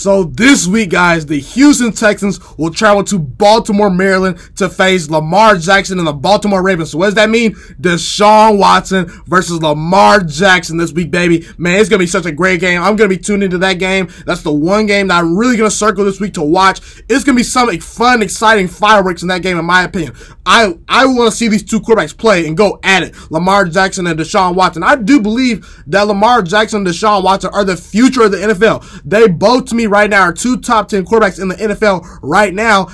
So this week, guys, the Houston Texans will travel to Baltimore, Maryland to face Lamar Jackson and the Baltimore Ravens. So what does that mean? Deshaun Watson versus Lamar Jackson this week, baby. Man, it's to be such a great game. I'm to be tuned into that game. That's the one game that I'm really to circle this week to watch. It's to be some fun, exciting fireworks in that game, in my opinion. I, I want to see these two quarterbacks play and go at it. Lamar Jackson and Deshaun Watson. I do believe that Lamar Jackson and Deshaun Watson are the future of the NFL. They both, to me, right now are two top 10 quarterbacks in the NFL right now.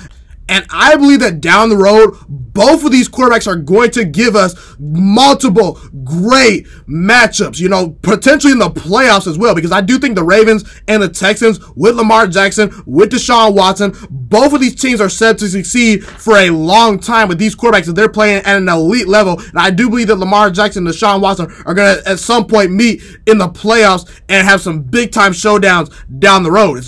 And I believe that down the road, both of these quarterbacks are going to give us multiple great matchups, you know, potentially in the playoffs as well, because I do think the Ravens and the Texans with Lamar Jackson, with Deshaun Watson, both of these teams are set to succeed for a long time with these quarterbacks that they're playing at an elite level. And I do believe that Lamar Jackson and Deshaun Watson are going to at some point meet in the playoffs and have some big time showdowns down the road.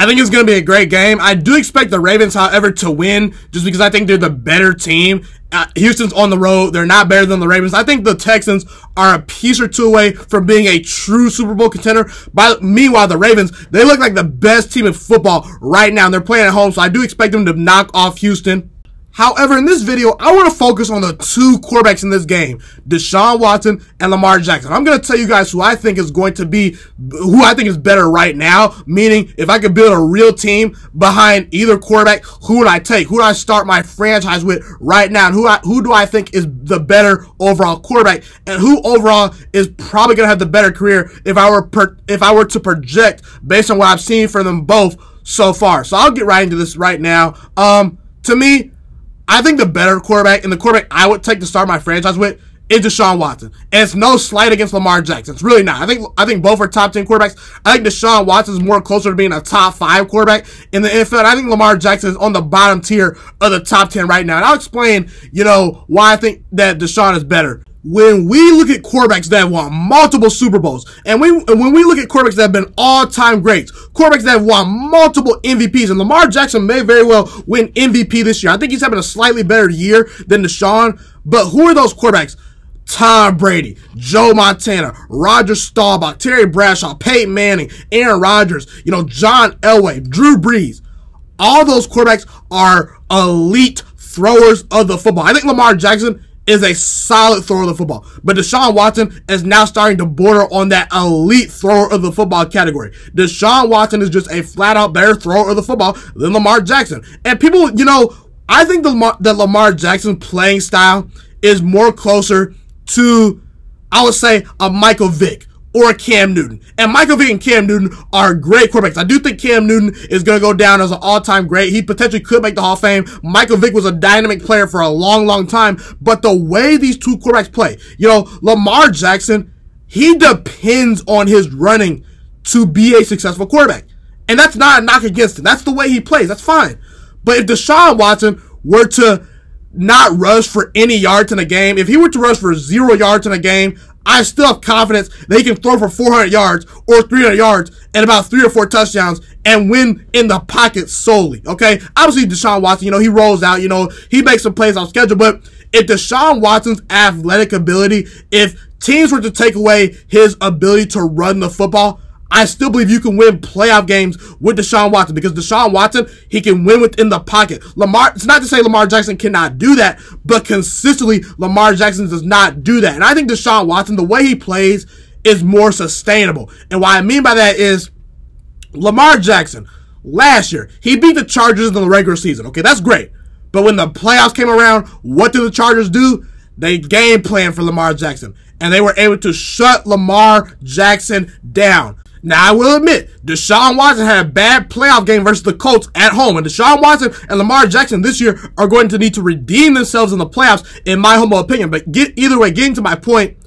I think it's going to be a great game. I do expect the Ravens, however, to win just because I think they're the better team. Uh, Houston's on the road. They're not better than the Ravens. I think the Texans are a piece or two away from being a true Super Bowl contender. But meanwhile, the Ravens, they look like the best team in football right now. And they're playing at home, so I do expect them to knock off Houston. However, in this video, I want to focus on the two quarterbacks in this game, Deshaun Watson and Lamar Jackson. I'm going to tell you guys who I think is going to be, who I think is better right now. Meaning, if I could build a real team behind either quarterback, who would I take? Who do I start my franchise with right now? And who I, who do I think is the better overall quarterback? And who overall is probably going to have the better career if I were per, if I were to project based on what I've seen from them both so far. So I'll get right into this right now. Um, to me, I think the better quarterback and the quarterback I would take to start my franchise with is Deshaun Watson. And it's no slight against Lamar Jackson. It's really not. I think I think both are top ten quarterbacks. I think Deshaun Watson is more closer to being a top five quarterback in the NFL. I think Lamar Jackson is on the bottom tier of the top ten right now. And I'll explain, you know, why I think that Deshaun is better when we look at quarterbacks that have won multiple Super Bowls, and we when we look at quarterbacks that have been all-time greats, quarterbacks that have won multiple MVPs, and Lamar Jackson may very well win MVP this year. I think he's having a slightly better year than Deshaun. But who are those quarterbacks? Tom Brady, Joe Montana, Roger Staubach, Terry Bradshaw, Peyton Manning, Aaron Rodgers, you know, John Elway, Drew Brees. All those quarterbacks are elite throwers of the football. I think Lamar Jackson is a solid thrower of the football. But Deshaun Watson is now starting to border on that elite thrower of the football category. Deshaun Watson is just a flat out better thrower of the football than Lamar Jackson. And people, you know, I think the Lamar, that Lamar Jackson playing style is more closer to, I would say, a Michael Vick or Cam Newton. And Michael Vick and Cam Newton are great quarterbacks. I do think Cam Newton is going to go down as an all-time great. He potentially could make the Hall of Fame. Michael Vick was a dynamic player for a long, long time. But the way these two quarterbacks play, you know, Lamar Jackson, he depends on his running to be a successful quarterback. And that's not a knock against him. That's the way he plays. That's fine. But if Deshaun Watson were to not rush for any yards in a game, if he were to rush for zero yards in a game, I still have confidence he can throw for 400 yards or 300 yards and about three or four touchdowns and win in the pocket solely. Okay. Obviously, Deshaun Watson, you know, he rolls out, you know, he makes some plays on schedule, but if Deshaun Watson's athletic ability, if teams were to take away his ability to run the football, I still believe you can win playoff games with Deshaun Watson because Deshaun Watson, he can win within the pocket. Lamar, it's not to say Lamar Jackson cannot do that, but consistently, Lamar Jackson does not do that. And I think Deshaun Watson, the way he plays is more sustainable. And what I mean by that is Lamar Jackson, last year, he beat the Chargers in the regular season. Okay, that's great. But when the playoffs came around, what did the Chargers do? They game plan for Lamar Jackson. And they were able to shut Lamar Jackson down. Now, I will admit, Deshaun Watson had a bad playoff game versus the Colts at home. And Deshaun Watson and Lamar Jackson this year are going to need to redeem themselves in the playoffs, in my humble opinion. But get, either way, getting to my point,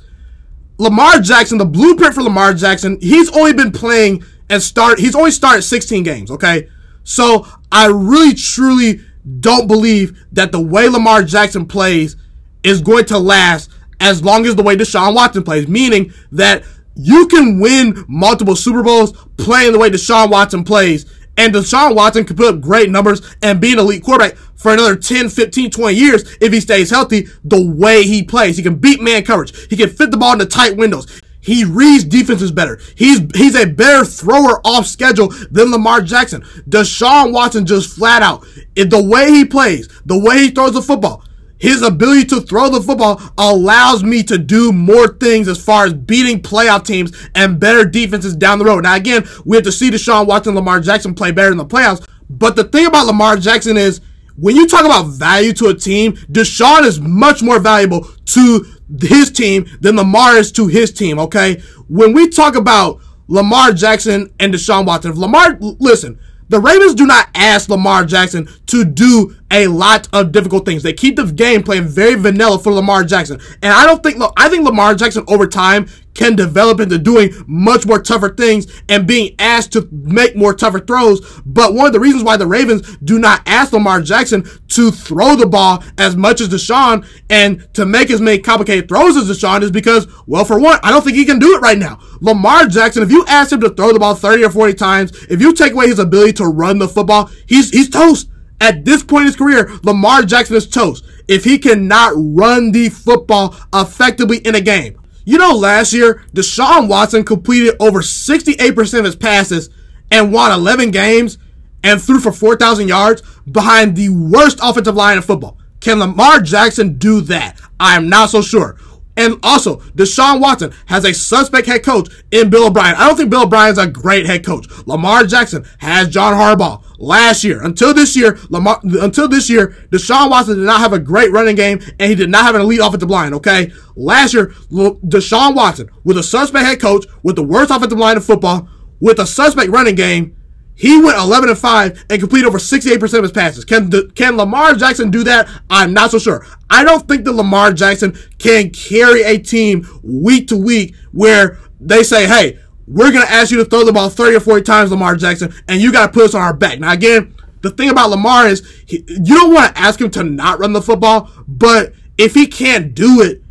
Lamar Jackson, the blueprint for Lamar Jackson, he's only been playing and start, he's only started 16 games, okay? So I really, truly don't believe that the way Lamar Jackson plays is going to last as long as the way Deshaun Watson plays, meaning that you can win multiple Super Bowls playing the way Deshaun Watson plays. And Deshaun Watson can put up great numbers and be an elite quarterback for another 10, 15, 20 years if he stays healthy the way he plays. He can beat man coverage. He can fit the ball into tight windows. He reads defenses better. He's he's a better thrower off schedule than Lamar Jackson. Deshaun Watson just flat out, the way he plays, the way he throws the football, his ability to throw the football allows me to do more things as far as beating playoff teams and better defenses down the road. Now again, we have to see Deshaun Watson, Lamar Jackson play better in the playoffs. But the thing about Lamar Jackson is when you talk about value to a team, Deshaun is much more valuable to his team than Lamar is to his team, okay? When we talk about Lamar Jackson and Deshaun Watson, if Lamar, listen, the Ravens do not ask Lamar Jackson to do a lot of difficult things. They keep the game playing very vanilla for Lamar Jackson. And I don't think, I think Lamar Jackson over time can develop into doing much more tougher things and being asked to make more tougher throws. But one of the reasons why the Ravens do not ask Lamar Jackson to throw the ball as much as Deshaun and to make as many complicated throws as Deshaun is because, well, for one, I don't think he can do it right now. Lamar Jackson, if you ask him to throw the ball 30 or 40 times, if you take away his ability to run the football, he's, he's toast. At this point in his career, Lamar Jackson is toast. If he cannot run the football effectively in a game, you know, last year, Deshaun Watson completed over 68% of his passes and won 11 games and threw for 4,000 yards behind the worst offensive line in football. Can Lamar Jackson do that? I am not so sure. And also, Deshaun Watson has a suspect head coach in Bill O'Brien. I don't think Bill O'Brien's a great head coach. Lamar Jackson has John Harbaugh last year. Until this year, Lamar, until this year, Deshaun Watson did not have a great running game and he did not have an elite offensive line, okay? Last year, Deshaun Watson, with a suspect head coach, with the worst offensive line in football, with a suspect running game, he went 11 and 5 and completed over 68% of his passes. Can can Lamar Jackson do that? I'm not so sure. I don't think that Lamar Jackson can carry a team week to week where they say, "Hey, we're going to ask you to throw the ball 30 or 40 times, Lamar Jackson, and you got to put us on our back." Now again, the thing about Lamar is he, you don't want to ask him to not run the football, but if he can't do it,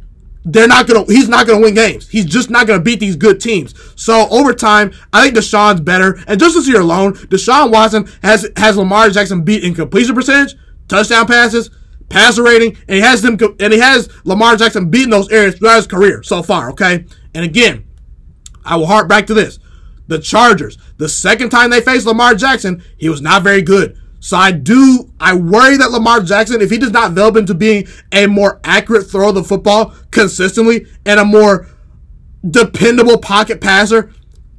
they're not gonna he's not gonna win games. He's just not gonna beat these good teams. So over time, I think Deshaun's better. And just this year alone, Deshaun Watson has has Lamar Jackson beat in completion percentage, touchdown passes, passer rating, and he has them and he has Lamar Jackson beating those areas throughout his career so far, okay? And again, I will harp back to this. The Chargers, the second time they faced Lamar Jackson, he was not very good. So I do, I worry that Lamar Jackson, if he does not develop into being a more accurate throw of the football consistently and a more dependable pocket passer,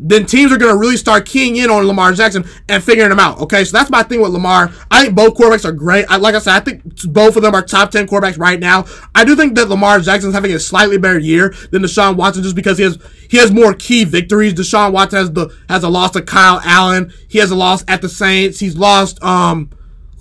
then teams are going to really start keying in on Lamar Jackson and figuring him out. Okay, so that's my thing with Lamar. I think both quarterbacks are great. I, like I said, I think both of them are top 10 quarterbacks right now. I do think that Lamar Jackson's having a slightly better year than Deshaun Watson just because he has he has more key victories. Deshaun Watson has the has a loss to Kyle Allen. He has a loss at the Saints. He's lost um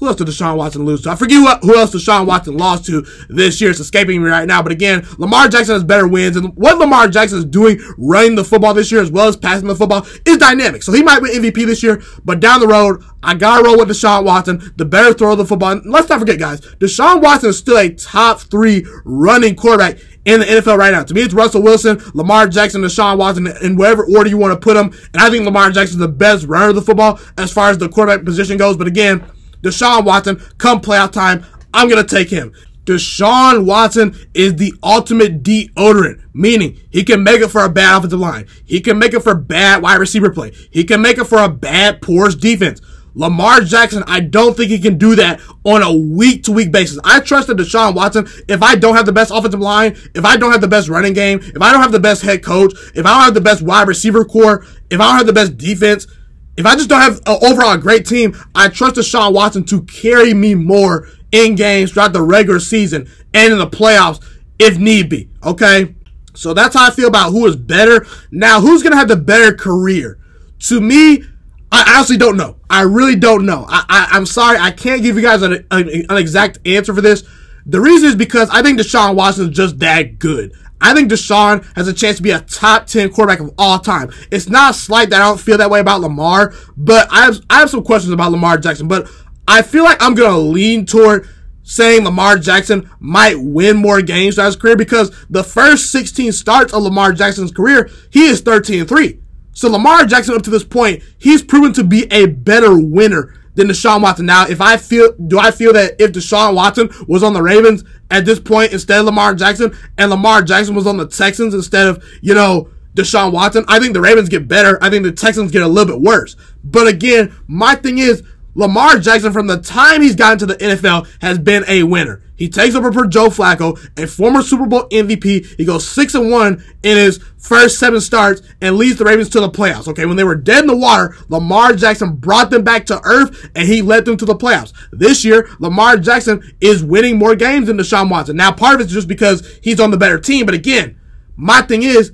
who else did Deshaun Watson lose to? I forget what, who else Deshaun Watson lost to this year. It's escaping me right now. But again, Lamar Jackson has better wins. And what Lamar Jackson is doing running the football this year as well as passing the football is dynamic. So he might win MVP this year. But down the road, I gotta roll with Deshaun Watson, the better thrower of the football. And let's not forget, guys, Deshaun Watson is still a top three running quarterback in the NFL right now. To me, it's Russell Wilson, Lamar Jackson, Deshaun Watson, in whatever order you want to put them. And I think Lamar Jackson is the best runner of the football as far as the quarterback position goes. But again, Deshaun Watson, come playoff time, I'm going to take him. Deshaun Watson is the ultimate deodorant, meaning he can make it for a bad offensive line. He can make it for bad wide receiver play. He can make it for a bad porous defense. Lamar Jackson, I don't think he can do that on a week to week basis. I trusted Deshaun Watson. If I don't have the best offensive line, if I don't have the best running game, if I don't have the best head coach, if I don't have the best wide receiver corps, if I don't have the best defense, if I just don't have an overall great team, I trust Deshaun Watson to carry me more in games throughout the regular season and in the playoffs if need be. Okay? So that's how I feel about who is better. Now, who's going to have the better career? To me, I honestly don't know. I really don't know. I, I, am sorry. I can't give you guys an, an, an exact answer for this. The reason is because I think Deshaun Watson is just that good. I think Deshaun has a chance to be a top 10 quarterback of all time. It's not a slight that I don't feel that way about Lamar, but I have, I have some questions about Lamar Jackson, but I feel like I'm going to lean toward saying Lamar Jackson might win more games throughout his career because the first 16 starts of Lamar Jackson's career, he is 13 and 3. So Lamar Jackson up to this point, he's proven to be a better winner than Deshaun Watson. Now, if I feel, do I feel that if Deshaun Watson was on the Ravens at this point instead of Lamar Jackson, and Lamar Jackson was on the Texans instead of, you know, Deshaun Watson. I think the Ravens get better. I think the Texans get a little bit worse. But again, my thing is Lamar Jackson, from the time he's gotten to the NFL, has been a winner. He takes over for Joe Flacco, a former Super Bowl MVP. He goes six and one in his first seven starts and leads the Ravens to the playoffs. Okay, when they were dead in the water, Lamar Jackson brought them back to earth and he led them to the playoffs. This year, Lamar Jackson is winning more games than Deshaun Watson. Now, part of it's just because he's on the better team, but again, my thing is,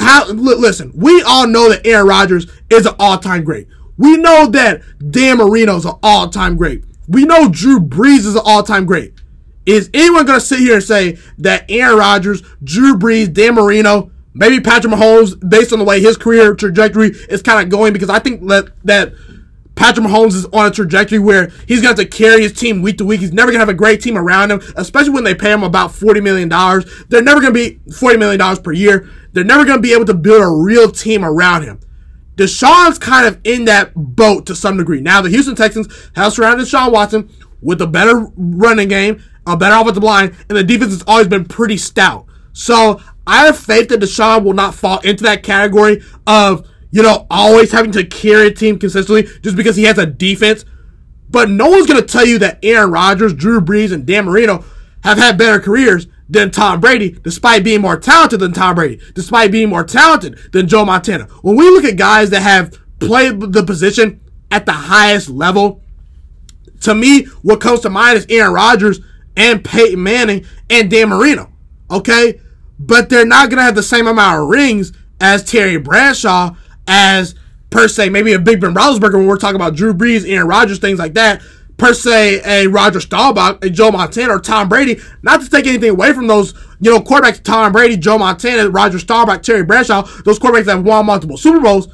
how listen, we all know that Aaron Rodgers is an all-time great. We know that Dan Marino's an all-time great. We know Drew Brees is an all-time great. Is anyone going to sit here and say that Aaron Rodgers, Drew Brees, Dan Marino, maybe Patrick Mahomes, based on the way his career trajectory is kind of going, because I think that that Patrick Mahomes is on a trajectory where he's going to carry his team week to week. He's never going to have a great team around him, especially when they pay him about $40 million. They're never going to be $40 million per year. They're never going to be able to build a real team around him. Deshaun's kind of in that boat to some degree. Now, the Houston Texans have surrounded Deshaun Watson with a better running game, a better offensive line, and the defense has always been pretty stout. So, I have faith that Deshaun will not fall into that category of, you know, always having to carry a team consistently just because he has a defense. But no one's going to tell you that Aaron Rodgers, Drew Brees, and Dan Marino have had better careers than Tom Brady, despite being more talented than Tom Brady, despite being more talented than Joe Montana. When we look at guys that have played the position at the highest level, to me, what comes to mind is Aaron Rodgers and Peyton Manning and Dan Marino. Okay? But they're not going to have the same amount of rings as Terry Bradshaw, as per se, maybe a Big Ben Roethlisberger when we're talking about Drew Brees, Aaron Rodgers, things like that per se a Roger Staubach, a Joe Montana, or Tom Brady. Not to take anything away from those, you know, quarterbacks, Tom Brady, Joe Montana, Roger Staubach, Terry Bradshaw, those quarterbacks that have won multiple Super Bowls.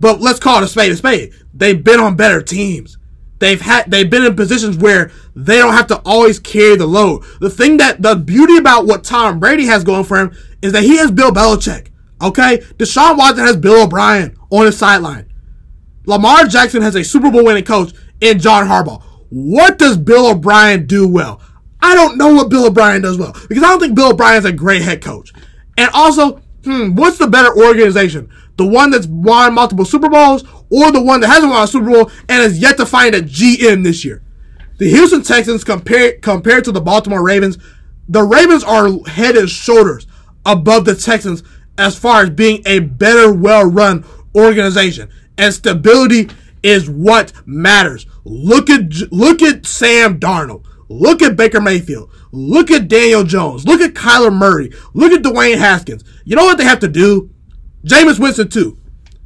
But let's call it a spade a spade. They've been on better teams. They've had they've been in positions where they don't have to always carry the load. The thing that the beauty about what Tom Brady has going for him is that he has Bill Belichick. Okay? Deshaun Watson has Bill O'Brien on his sideline. Lamar Jackson has a Super Bowl winning coach in John Harbaugh. What does Bill O'Brien do well? I don't know what Bill O'Brien does well because I don't think Bill O'Brien is a great head coach. And also, hmm, what's the better organization? The one that's won multiple Super Bowls or the one that hasn't won a Super Bowl and has yet to find a GM this year? The Houston Texans compared compared to the Baltimore Ravens, the Ravens are head and shoulders above the Texans as far as being a better, well-run organization. And stability is what matters. Look at look at Sam Darnold. Look at Baker Mayfield. Look at Daniel Jones. Look at Kyler Murray. Look at Dwayne Haskins. You know what they have to do? Jameis Winston too.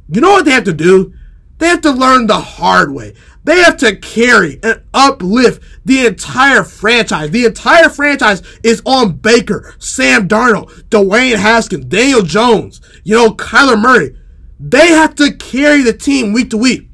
You know what they have to do? They have to learn the hard way. They have to carry and uplift the entire franchise. The entire franchise is on Baker, Sam Darnold, Dwayne Haskins, Daniel Jones, you know, Kyler Murray. They have to carry the team week to week.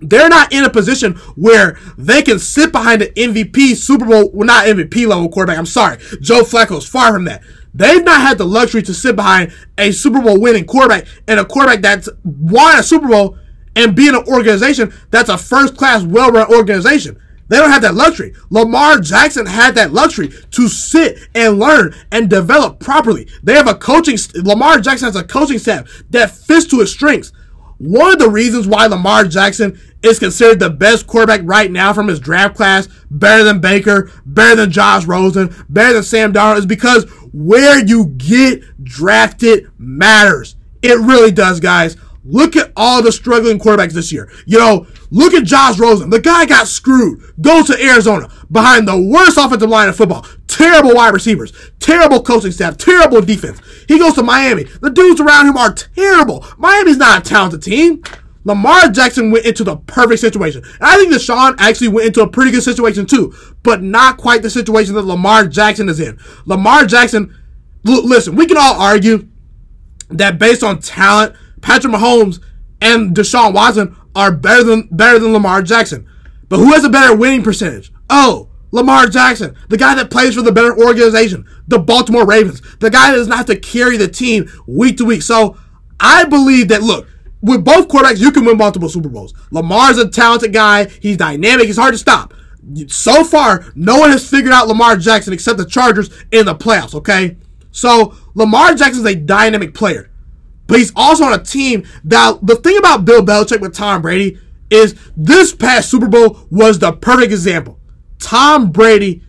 They're not in a position where they can sit behind an MVP Super Bowl, well, not MVP level quarterback. I'm sorry. Joe Flacco's far from that. They've not had the luxury to sit behind a Super Bowl winning quarterback and a quarterback that's won a Super Bowl and be in an organization that's a first class, well run organization. They don't have that luxury. Lamar Jackson had that luxury to sit and learn and develop properly. They have a coaching, Lamar Jackson has a coaching staff that fits to his strengths. One of the reasons why Lamar Jackson is considered the best quarterback right now from his draft class, better than Baker, better than Josh Rosen, better than Sam Darnold, is because where you get drafted matters. It really does, guys. Look at all the struggling quarterbacks this year. You know, look at Josh Rosen. The guy got screwed. Goes to Arizona behind the worst offensive line in football. Terrible wide receivers. Terrible coaching staff. Terrible defense. He goes to Miami. The dudes around him are terrible. Miami's not a talented team. Lamar Jackson went into the perfect situation. And I think Deshaun actually went into a pretty good situation too, but not quite the situation that Lamar Jackson is in. Lamar Jackson, l- listen, we can all argue that based on talent, Patrick Mahomes and Deshaun Watson are better than better than Lamar Jackson. But who has a better winning percentage? Oh, Lamar Jackson, the guy that plays for the better organization, the Baltimore Ravens, the guy that does not have to carry the team week to week. So I believe that look, with both quarterbacks, you can win multiple Super Bowls. Lamar's a talented guy. He's dynamic. He's hard to stop. So far, no one has figured out Lamar Jackson except the Chargers in the playoffs, okay? So Lamar Jackson is a dynamic player. But he's also on a team that the thing about Bill Belichick with Tom Brady is this past Super Bowl was the perfect example. Tom Brady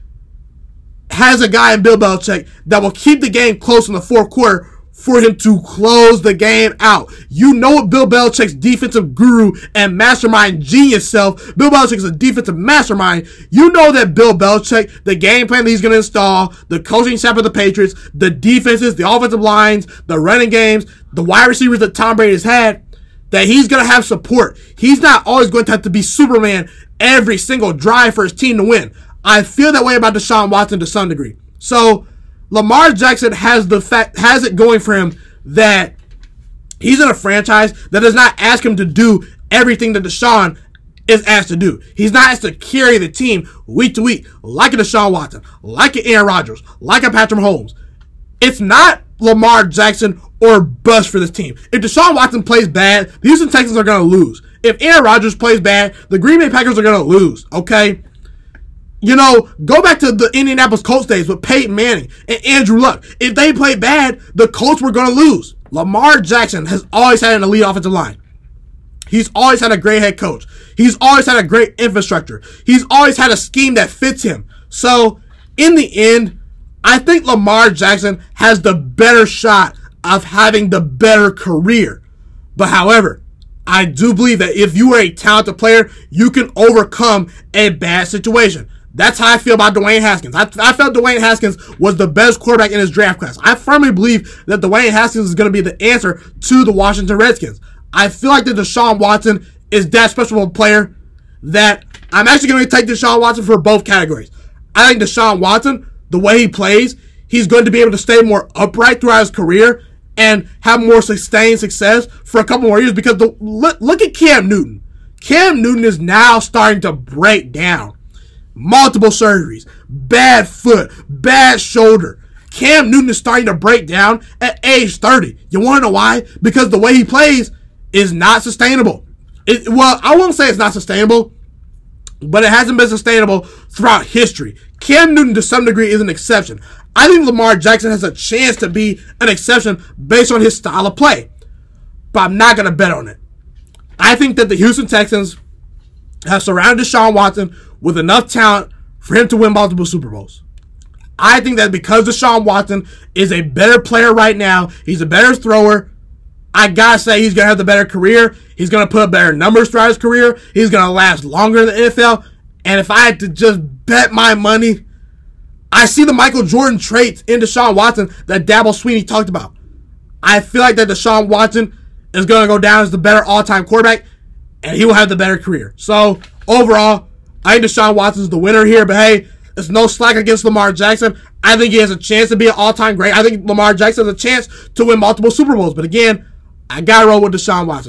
has a guy in Bill Belichick that will keep the game close in the fourth quarter for him to close the game out. You know what Bill Belichick's defensive guru and mastermind genius self, Bill Belichick is a defensive mastermind. You know that Bill Belichick, the game plan that he's going to install, the coaching staff of the Patriots, the defenses, the offensive lines, the running games, the wide receivers that Tom Brady has had, that he's going to have support. He's not always going to have to be Superman every single drive for his team to win. I feel that way about Deshaun Watson to some degree. So, Lamar Jackson has the fact has it going for him that he's in a franchise that does not ask him to do everything that Deshaun is asked to do. He's not asked to carry the team week to week like a Deshaun Watson, like an Aaron Rodgers, like a Patrick Mahomes. It's not Lamar Jackson or bust for this team. If Deshaun Watson plays bad, the Houston Texans are going to lose. If Aaron Rodgers plays bad, the Green Bay Packers are going to lose. Okay. You know, go back to the Indianapolis Colts days with Peyton Manning and Andrew Luck. If they played bad, the Colts were going to lose. Lamar Jackson has always had an elite offensive line. He's always had a great head coach. He's always had a great infrastructure. He's always had a scheme that fits him. So, in the end, I think Lamar Jackson has the better shot of having the better career. But however, I do believe that if you are a talented player, you can overcome a bad situation. That's how I feel about Dwayne Haskins. I, I felt Dwayne Haskins was the best quarterback in his draft class. I firmly believe that Dwayne Haskins is going to be the answer to the Washington Redskins. I feel like that Deshaun Watson is that special of a player that I'm actually going to take Deshaun Watson for both categories. I think Deshaun Watson, the way he plays, he's going to be able to stay more upright throughout his career and have more sustained success for a couple more years because the, look, look at Cam Newton. Cam Newton is now starting to break down multiple surgeries, bad foot, bad shoulder. Cam Newton is starting to break down at age 30. You want to know why? Because the way he plays is not sustainable. It, well, I won't say it's not sustainable, but it hasn't been sustainable throughout history. Cam Newton, to some degree, is an exception. I think Lamar Jackson has a chance to be an exception based on his style of play, but I'm not going to bet on it. I think that the Houston Texans have surrounded Deshaun Watson with enough talent for him to win multiple Super Bowls. I think that because Deshaun Watson is a better player right now, he's a better thrower. I gotta say he's gonna have the better career. He's gonna put better numbers throughout his career. He's gonna last longer in the NFL. And if I had to just bet my money, I see the Michael Jordan traits in Deshaun Watson that Dabo Swinney talked about. I feel like that Deshaun Watson is gonna go down as the better all-time quarterback, and he will have the better career. So overall, I think Deshaun Watson's the winner here, but hey, it's no slack against Lamar Jackson. I think he has a chance to be an all-time great. I think Lamar Jackson has a chance to win multiple Super Bowls. But again, I gotta roll with Deshaun Watson.